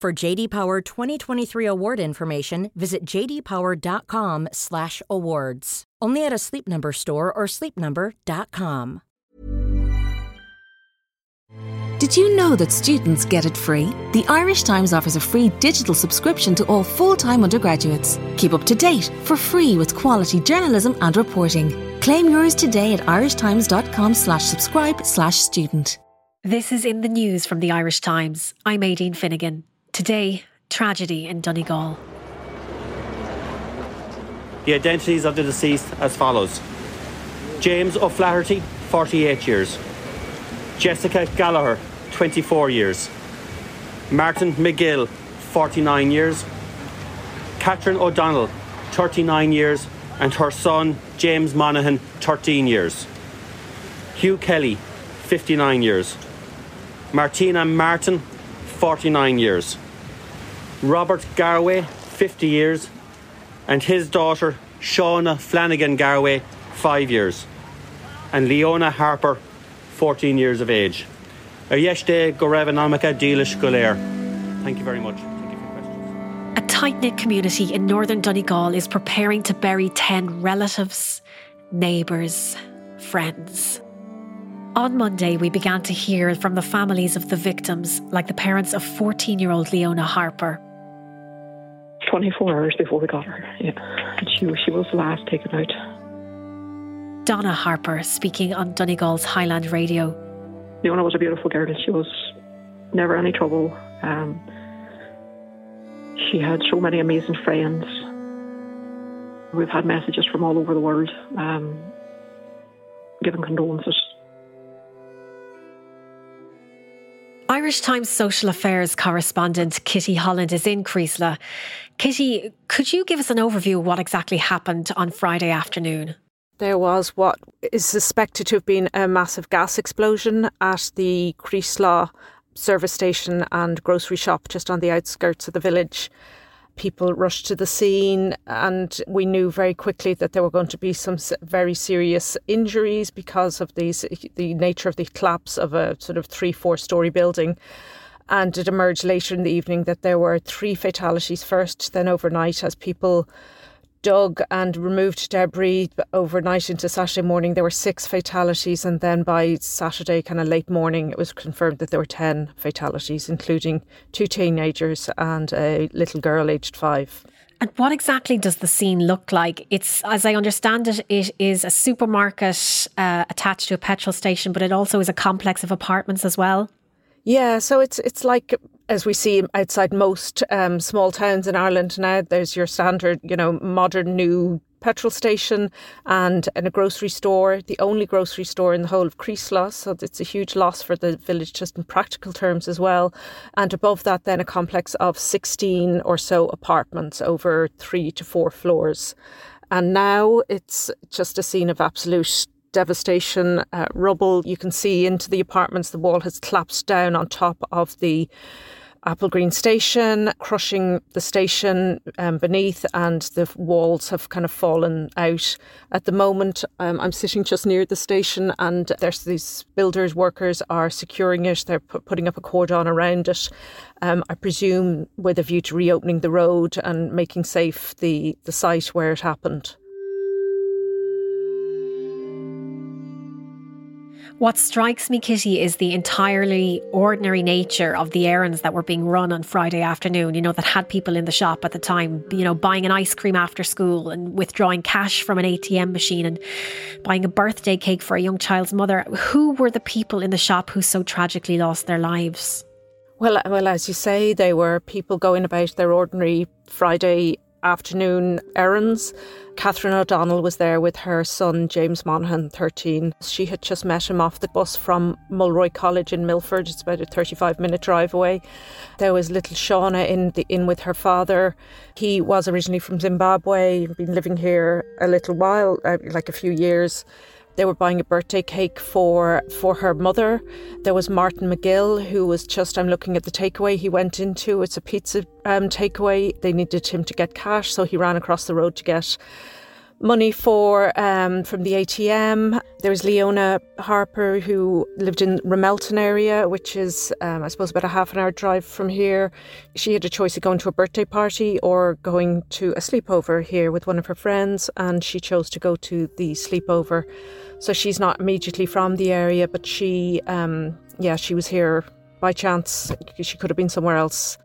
For JD Power 2023 award information, visit jdpower.com/awards. Only at a Sleep Number store or sleepnumber.com. Did you know that students get it free? The Irish Times offers a free digital subscription to all full time undergraduates. Keep up to date for free with quality journalism and reporting. Claim yours today at irishtimes.com slash subscribe slash student. This is in the news from the Irish Times. I'm Aideen Finnegan. Today, tragedy in Donegal. The identities of the deceased as follows James O'Flaherty, 48 years. Jessica Gallagher, 24 years. Martin McGill, 49 years. Catherine O'Donnell, 39 years. And her son, James Monaghan, 13 years. Hugh Kelly, 59 years. Martina Martin, 49 years. Robert Garwe, 50 years. And his daughter, Shauna Flanagan Garwe, 5 years. And Leona Harper, 14 years of age. Ayeshte Gorevanamaka Dealish Gulair. Thank you very much. A tight knit community in northern Donegal is preparing to bury 10 relatives, neighbours, friends. On Monday, we began to hear from the families of the victims, like the parents of 14 year old Leona Harper. 24 hours before we got her. Yeah. And she, she was the last taken out. Donna Harper speaking on Donegal's Highland Radio. Leona was a beautiful girl. And she was never any trouble. Um, she had so many amazing friends. We've had messages from all over the world um, giving condolences. Irish Times social affairs correspondent Kitty Holland is in Creeslough. Kitty, could you give us an overview of what exactly happened on Friday afternoon? There was what is suspected to have been a massive gas explosion at the Creeslough service station and grocery shop just on the outskirts of the village. People rushed to the scene, and we knew very quickly that there were going to be some very serious injuries because of these, the nature of the collapse of a sort of three, four story building. And it emerged later in the evening that there were three fatalities first, then overnight, as people dug and removed debris overnight into Saturday morning. There were six fatalities, and then by Saturday, kind of late morning, it was confirmed that there were 10 fatalities, including two teenagers and a little girl aged five. And what exactly does the scene look like? It's, as I understand it, it is a supermarket uh, attached to a petrol station, but it also is a complex of apartments as well. Yeah, so it's it's like as we see outside most um, small towns in Ireland now. There's your standard, you know, modern new petrol station and, and a grocery store, the only grocery store in the whole of Creeslough. So it's a huge loss for the village just in practical terms as well. And above that, then a complex of 16 or so apartments over three to four floors. And now it's just a scene of absolute devastation, uh, rubble. You can see into the apartments. The wall has collapsed down on top of the Applegreen station, crushing the station um, beneath, and the walls have kind of fallen out. At the moment, um, I'm sitting just near the station, and there's these builders workers are securing it. They're pu- putting up a cordon around it. Um, I presume with a view to reopening the road and making safe the the site where it happened. What strikes me, Kitty, is the entirely ordinary nature of the errands that were being run on Friday afternoon, you know, that had people in the shop at the time, you know, buying an ice cream after school and withdrawing cash from an ATM machine and buying a birthday cake for a young child's mother. Who were the people in the shop who so tragically lost their lives? Well, well, as you say, they were people going about their ordinary Friday afternoon errands. Catherine O'Donnell was there with her son, James Monaghan, 13. She had just met him off the bus from Mulroy College in Milford. It's about a 35 minute drive away. There was little Shauna in, the, in with her father. He was originally from Zimbabwe, been living here a little while, uh, like a few years. They were buying a birthday cake for for her mother. There was Martin McGill, who was just I'm looking at the takeaway he went into. It's a pizza um, takeaway. They needed him to get cash, so he ran across the road to get money for um, from the ATM. There was Leona Harper who lived in Ramelton area, which is um, I suppose about a half an hour drive from here. She had a choice of going to a birthday party or going to a sleepover here with one of her friends, and she chose to go to the sleepover. So she's not immediately from the area, but she, um, yeah, she was here by chance. She could have been somewhere else.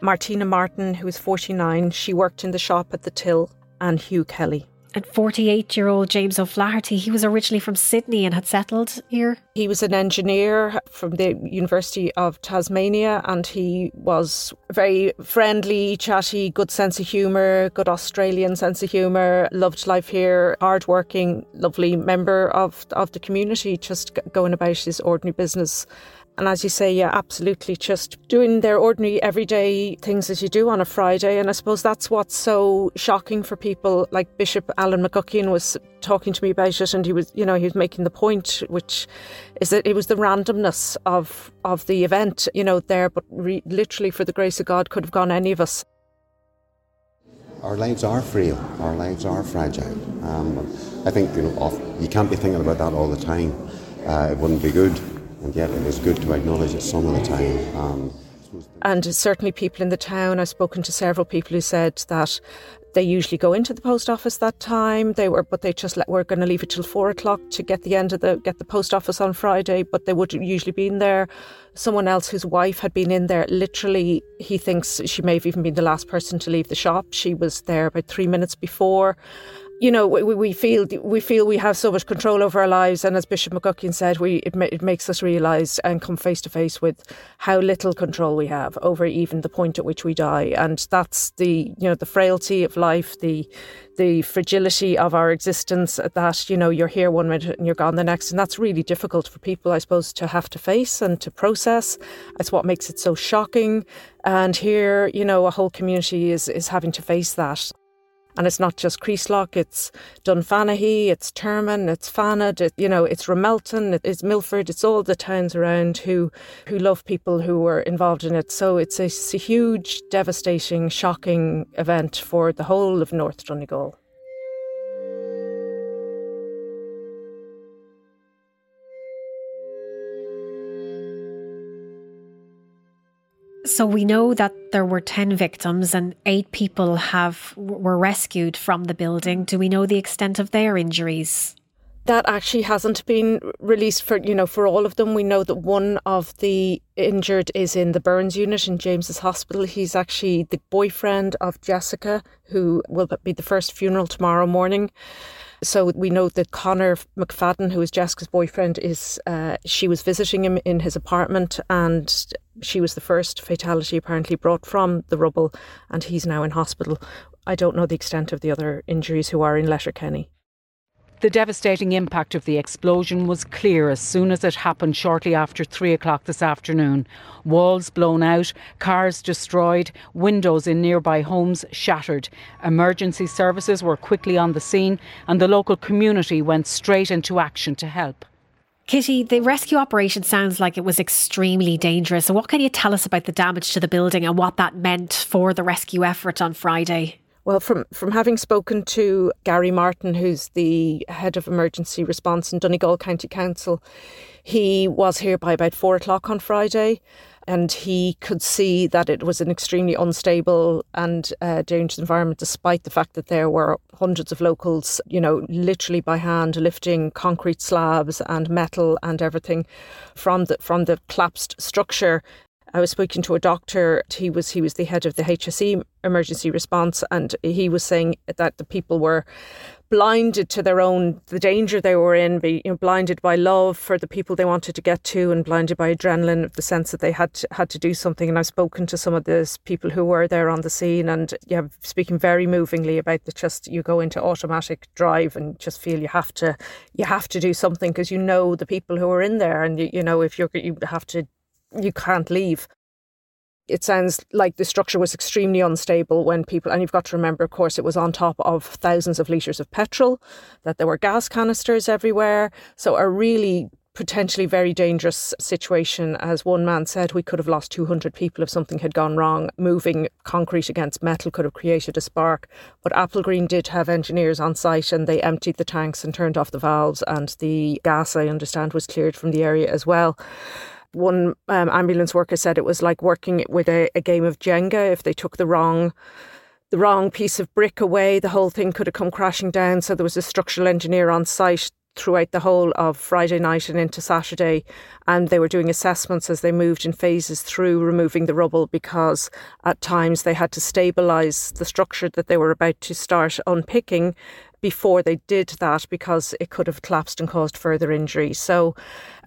Martina Martin, who was 49, she worked in the shop at the till and Hugh Kelly. And 48 year old James O'Flaherty, he was originally from Sydney and had settled here. He was an engineer from the University of Tasmania and he was very friendly, chatty, good sense of humour, good Australian sense of humour, loved life here, hardworking, lovely member of, of the community, just going about his ordinary business and as you say, yeah, absolutely, just doing their ordinary everyday things as you do on a Friday. And I suppose that's what's so shocking for people. Like Bishop Alan McGuckian was talking to me about it, and he was, you know, he was making the point, which is that it was the randomness of of the event, you know, there, but re- literally, for the grace of God, could have gone any of us. Our lives are frail. Our lives are fragile. Um, I think you know, you can't be thinking about that all the time. Uh, it wouldn't be good and yet it is good to acknowledge it some of the time. Um, and certainly, people in the town, I've spoken to several people who said that they usually go into the post office that time. They were, but they just let, were going to leave it till four o'clock to get the end of the get the post office on Friday. But they would usually be in there. Someone else whose wife had been in there. Literally, he thinks she may have even been the last person to leave the shop. She was there about three minutes before you know, we, we feel we feel we have so much control over our lives, and as Bishop McGuckian said, we it, it makes us realise and come face to face with how little control we have over even the point at which we die, and that's the you know the frailty of life, the the fragility of our existence. That you know you're here one minute and you're gone the next, and that's really difficult for people, I suppose, to have to face and to process. It's what makes it so shocking, and here you know a whole community is is having to face that. And it's not just Creeslough, it's Dunfanaghy, it's Termon, it's Fanad, it, you know, it's Ramelton, it's Milford, it's all the towns around who, who love people who were involved in it. So it's a, it's a huge, devastating, shocking event for the whole of North Donegal. So we know that there were 10 victims and 8 people have were rescued from the building. Do we know the extent of their injuries? That actually hasn't been released for you know for all of them. We know that one of the injured is in the burns unit in James's hospital. He's actually the boyfriend of Jessica, who will be the first funeral tomorrow morning. So we know that Connor McFadden, who is Jessica's boyfriend, is uh, she was visiting him in his apartment, and she was the first fatality apparently brought from the rubble, and he's now in hospital. I don't know the extent of the other injuries who are in Letterkenny. The devastating impact of the explosion was clear as soon as it happened shortly after three o'clock this afternoon. Walls blown out, cars destroyed, windows in nearby homes shattered. Emergency services were quickly on the scene, and the local community went straight into action to help. Kitty, the rescue operation sounds like it was extremely dangerous. What can you tell us about the damage to the building and what that meant for the rescue effort on Friday? Well, from, from having spoken to Gary Martin, who's the head of emergency response in Donegal County Council, he was here by about four o'clock on Friday. And he could see that it was an extremely unstable and uh, dangerous environment, despite the fact that there were hundreds of locals, you know, literally by hand lifting concrete slabs and metal and everything from the from the collapsed structure. I was speaking to a doctor. He was he was the head of the HSE emergency response, and he was saying that the people were blinded to their own the danger they were in, be you know, blinded by love for the people they wanted to get to, and blinded by adrenaline, of the sense that they had to, had to do something. And I've spoken to some of those people who were there on the scene, and yeah, speaking very movingly about the just you go into automatic drive and just feel you have to you have to do something because you know the people who are in there, and you, you know if you're you have to you can't leave it sounds like the structure was extremely unstable when people, and you've got to remember, of course, it was on top of thousands of litres of petrol, that there were gas canisters everywhere. So, a really potentially very dangerous situation. As one man said, we could have lost 200 people if something had gone wrong. Moving concrete against metal could have created a spark. But Applegreen did have engineers on site and they emptied the tanks and turned off the valves, and the gas, I understand, was cleared from the area as well one um, ambulance worker said it was like working with a, a game of Jenga. If they took the wrong the wrong piece of brick away, the whole thing could have come crashing down. So there was a structural engineer on site throughout the whole of Friday night and into Saturday. And they were doing assessments as they moved in phases through removing the rubble because at times they had to stabilise the structure that they were about to start unpicking before they did that because it could have collapsed and caused further injury. So,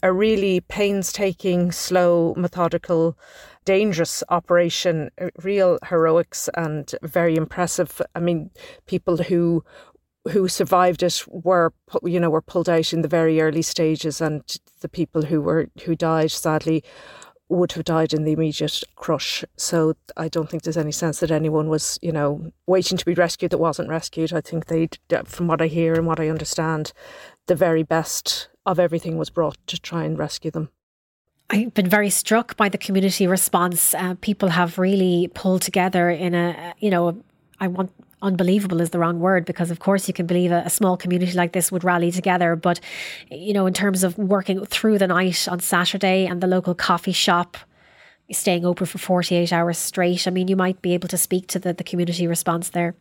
a really painstaking, slow, methodical, dangerous operation, uh, real heroics and very impressive. I mean, people who who survived it were you know were pulled out in the very early stages and the people who were who died sadly would have died in the immediate crush. So I don't think there's any sense that anyone was, you know, waiting to be rescued that wasn't rescued. I think they, from what I hear and what I understand, the very best of everything was brought to try and rescue them. I've been very struck by the community response. Uh, people have really pulled together in a, you know, I want unbelievable is the wrong word because of course you can believe a, a, small community like this would rally together. But you know in terms of working through the night on Saturday and the local coffee shop staying open for 48 hours straight I mean you might be able to speak to the, the community response there.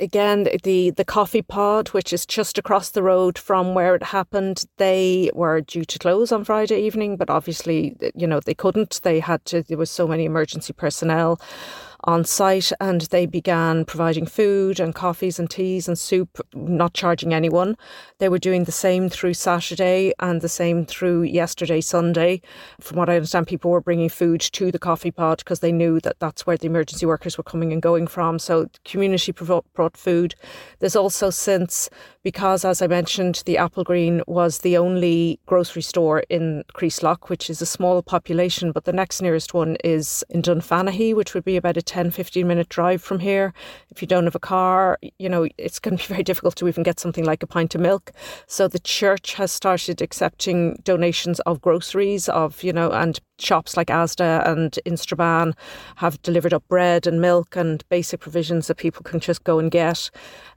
Again the the coffee pod which is just across the road from where it happened they were due to close on friday evening but obviously you know they couldn't. They had to there was so many emergency personnel on site and they began providing food and coffees and teas and soup, not charging anyone. They were doing the same through Saturday and the same through yesterday, Sunday. From what I understand, people were bringing food to the coffee pot because they knew that that's where the emergency workers were coming and going from. So, community brought food. There's also since because, as I mentioned, the Applegreen was the only grocery store in Creeslough, which is a small population, but the next nearest one is in Dunfanaghy, which would be about a 10 15 minute drive from here. If you don't have a car, you know, it's going to be very difficult to even get something like a pint of milk. So the church has started accepting donations of groceries, of, you know, and shops like Asda and in Strabane have delivered up bread and milk and basic provisions that people can just go and get.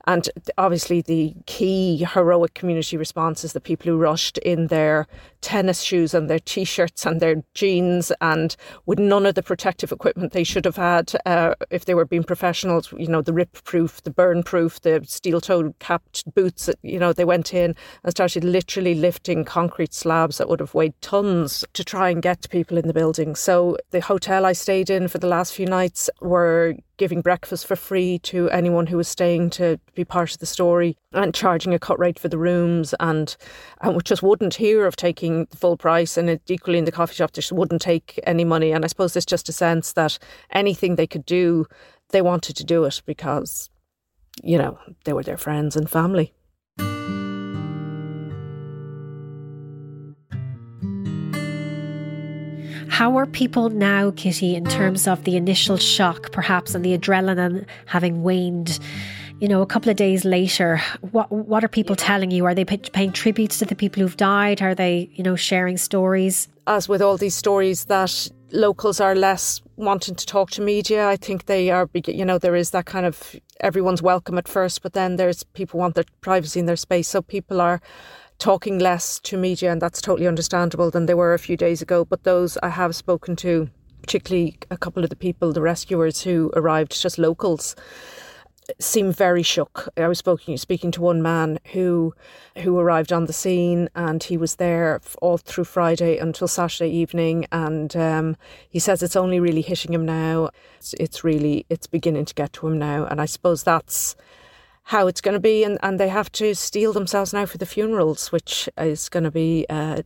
And obviously, the key heroic community response is the people who rushed in their tennis shoes and their t shirts and their jeans and with none of the protective equipment they should have had uh, if they were being professionals, you know, the rip proof, the burn proof, the steel toed capped boots. That, You know, they went in and started literally lifting concrete slabs that would have weighed tons to try and get people in the building. So the hotel I stayed in for the last few nights were giving breakfast for free to anyone who was staying to be part of the story and charging a cut rate for the rooms and and just wouldn't hear of taking the full price. And it, equally in the coffee shop they just wouldn't take any money. And I suppose it's just a sense that anything they could do they wanted to do it because you know they were their friends and family How are people now, Kitty, in terms of the initial shock, perhaps, and the adrenaline having waned? You know, a couple of days later, what what are people telling you? Are they paying tributes to the people who've died? Are they, you know, sharing stories? As with all these stories, that locals are less wanting to talk to media. I think they are, you know, there is that kind of everyone's welcome at first, but then there's people want their privacy in their space. So people are talking less to media, and that's totally understandable than they were a few days ago. But those I have spoken to particularly a couple of the people, the rescuers who arrived, just locals, seem very shook. I was speaking speaking to one man who who arrived on the scene, and he was there all through Friday until Saturday evening, and um, he says it's only really hitting him now. It's, it's really it's beginning to get to him now, and I suppose that's how it's going to be, and, and they have to steel themselves now for the funerals, which is going to be. Uh,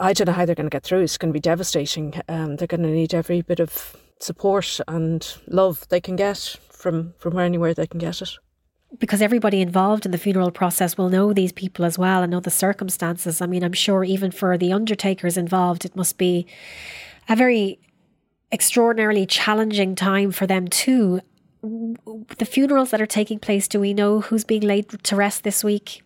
I don't know how they're going to get through. It's going to be devastating. Um, they're going to need every bit of support and love they can get from from anywhere they can get it. Because everybody involved in the funeral process will know these people as well and know the circumstances. I mean, I'm sure even for the undertakers involved, it must be a very extraordinarily challenging time for them too. The funerals that are taking place, do we know who's being laid to rest this week?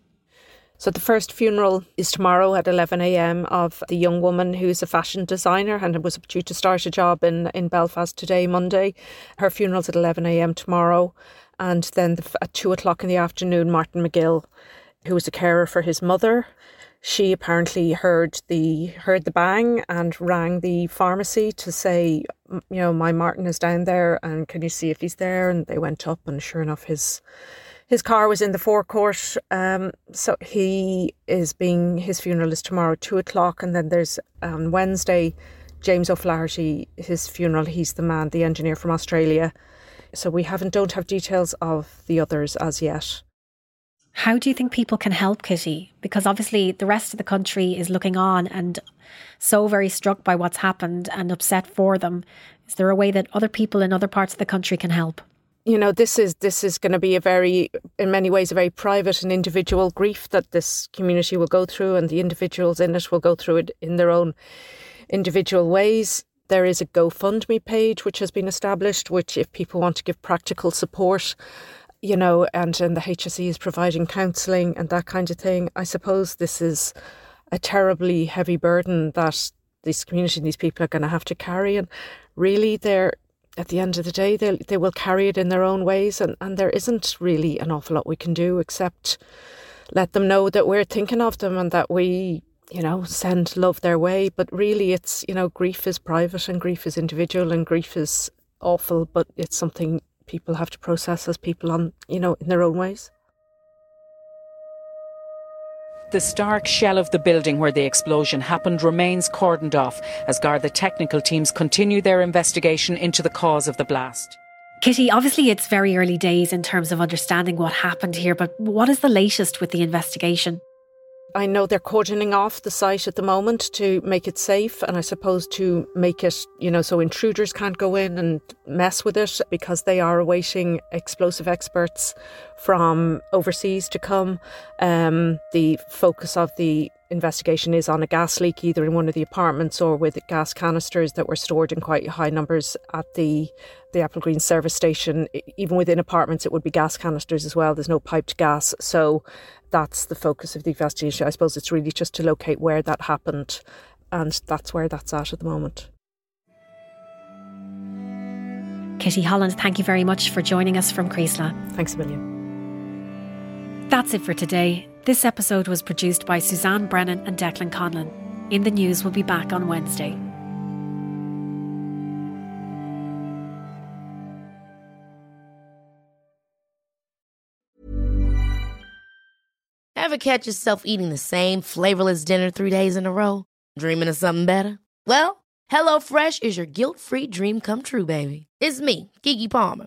So the first funeral is tomorrow at 11 a.m. of the young woman who's a fashion designer and was due to start a job in, in Belfast today, Monday. Her funeral's at 11 a.m. tomorrow. And then the, at 2 o'clock in the afternoon, Martin McGill, who was a carer for his mother, she apparently heard the heard the bang and rang the pharmacy to say, you know, my Martin is down there and can you see if he's there? And they went up and sure enough his his car was in the forecourt. Um, so he is being, his funeral is tomorrow, two o'clock. And then there's on um, Wednesday, James O'Flaherty, his funeral. He's the man, the engineer from Australia. So we haven't, don't have details of the others as yet. How do you think people can help Kitty? Because obviously the rest of the country is looking on and so very struck by what's happened and upset for them. Is there a way that other people in other parts of the country can help? you know this is this is going to be a very in many ways a very private and individual grief that this community will go through and the individuals in it will go through it in their own individual ways there is a GoFundMe page which has been established which if people want to give practical support you know and and the HSE is providing counselling and that kind of thing. I suppose this is a terribly heavy burden that this community and these people are going to have to carry. And really they're at the end of the day, they they will carry it in their own ways, and, and there isn't really an awful lot we can do except let them know that we're thinking of them and that we, you know, send love their way. But really, it's you know, grief is private and grief is individual and grief is awful, but it's something people have to process as people on, you know, in their own ways. The stark shell of the building where the explosion happened remains cordoned off as Garda technical teams continue their investigation into the cause of the blast. Kitty, obviously it's very early days in terms of understanding what happened here, but what is the latest with the investigation? I know they're cordoning off the site at the moment to make it safe and I suppose to make it, you know, so intruders can't go in and mess with it because they are awaiting explosive experts from overseas to come. Um, the focus of the investigation is on a gas leak either in one of the apartments or with gas canisters that were stored in quite high numbers at the the Applegreen service station even within apartments it would be gas canisters as well there's no piped gas so that's the focus of the investigation I suppose it's really just to locate where that happened and that's where that's at at the moment Kitty Holland, thank you very much for joining us from Creeslough. Thanks a million. That's it for today. This episode was produced by Suzanne Brennan and Declan Conlon. In the News will be back on Wednesday. Ever catch yourself eating the same flavorless dinner three days in a row? Dreaming of something better? Well, HelloFresh is your guilt free dream come true, baby. It's me, Keke Palmer.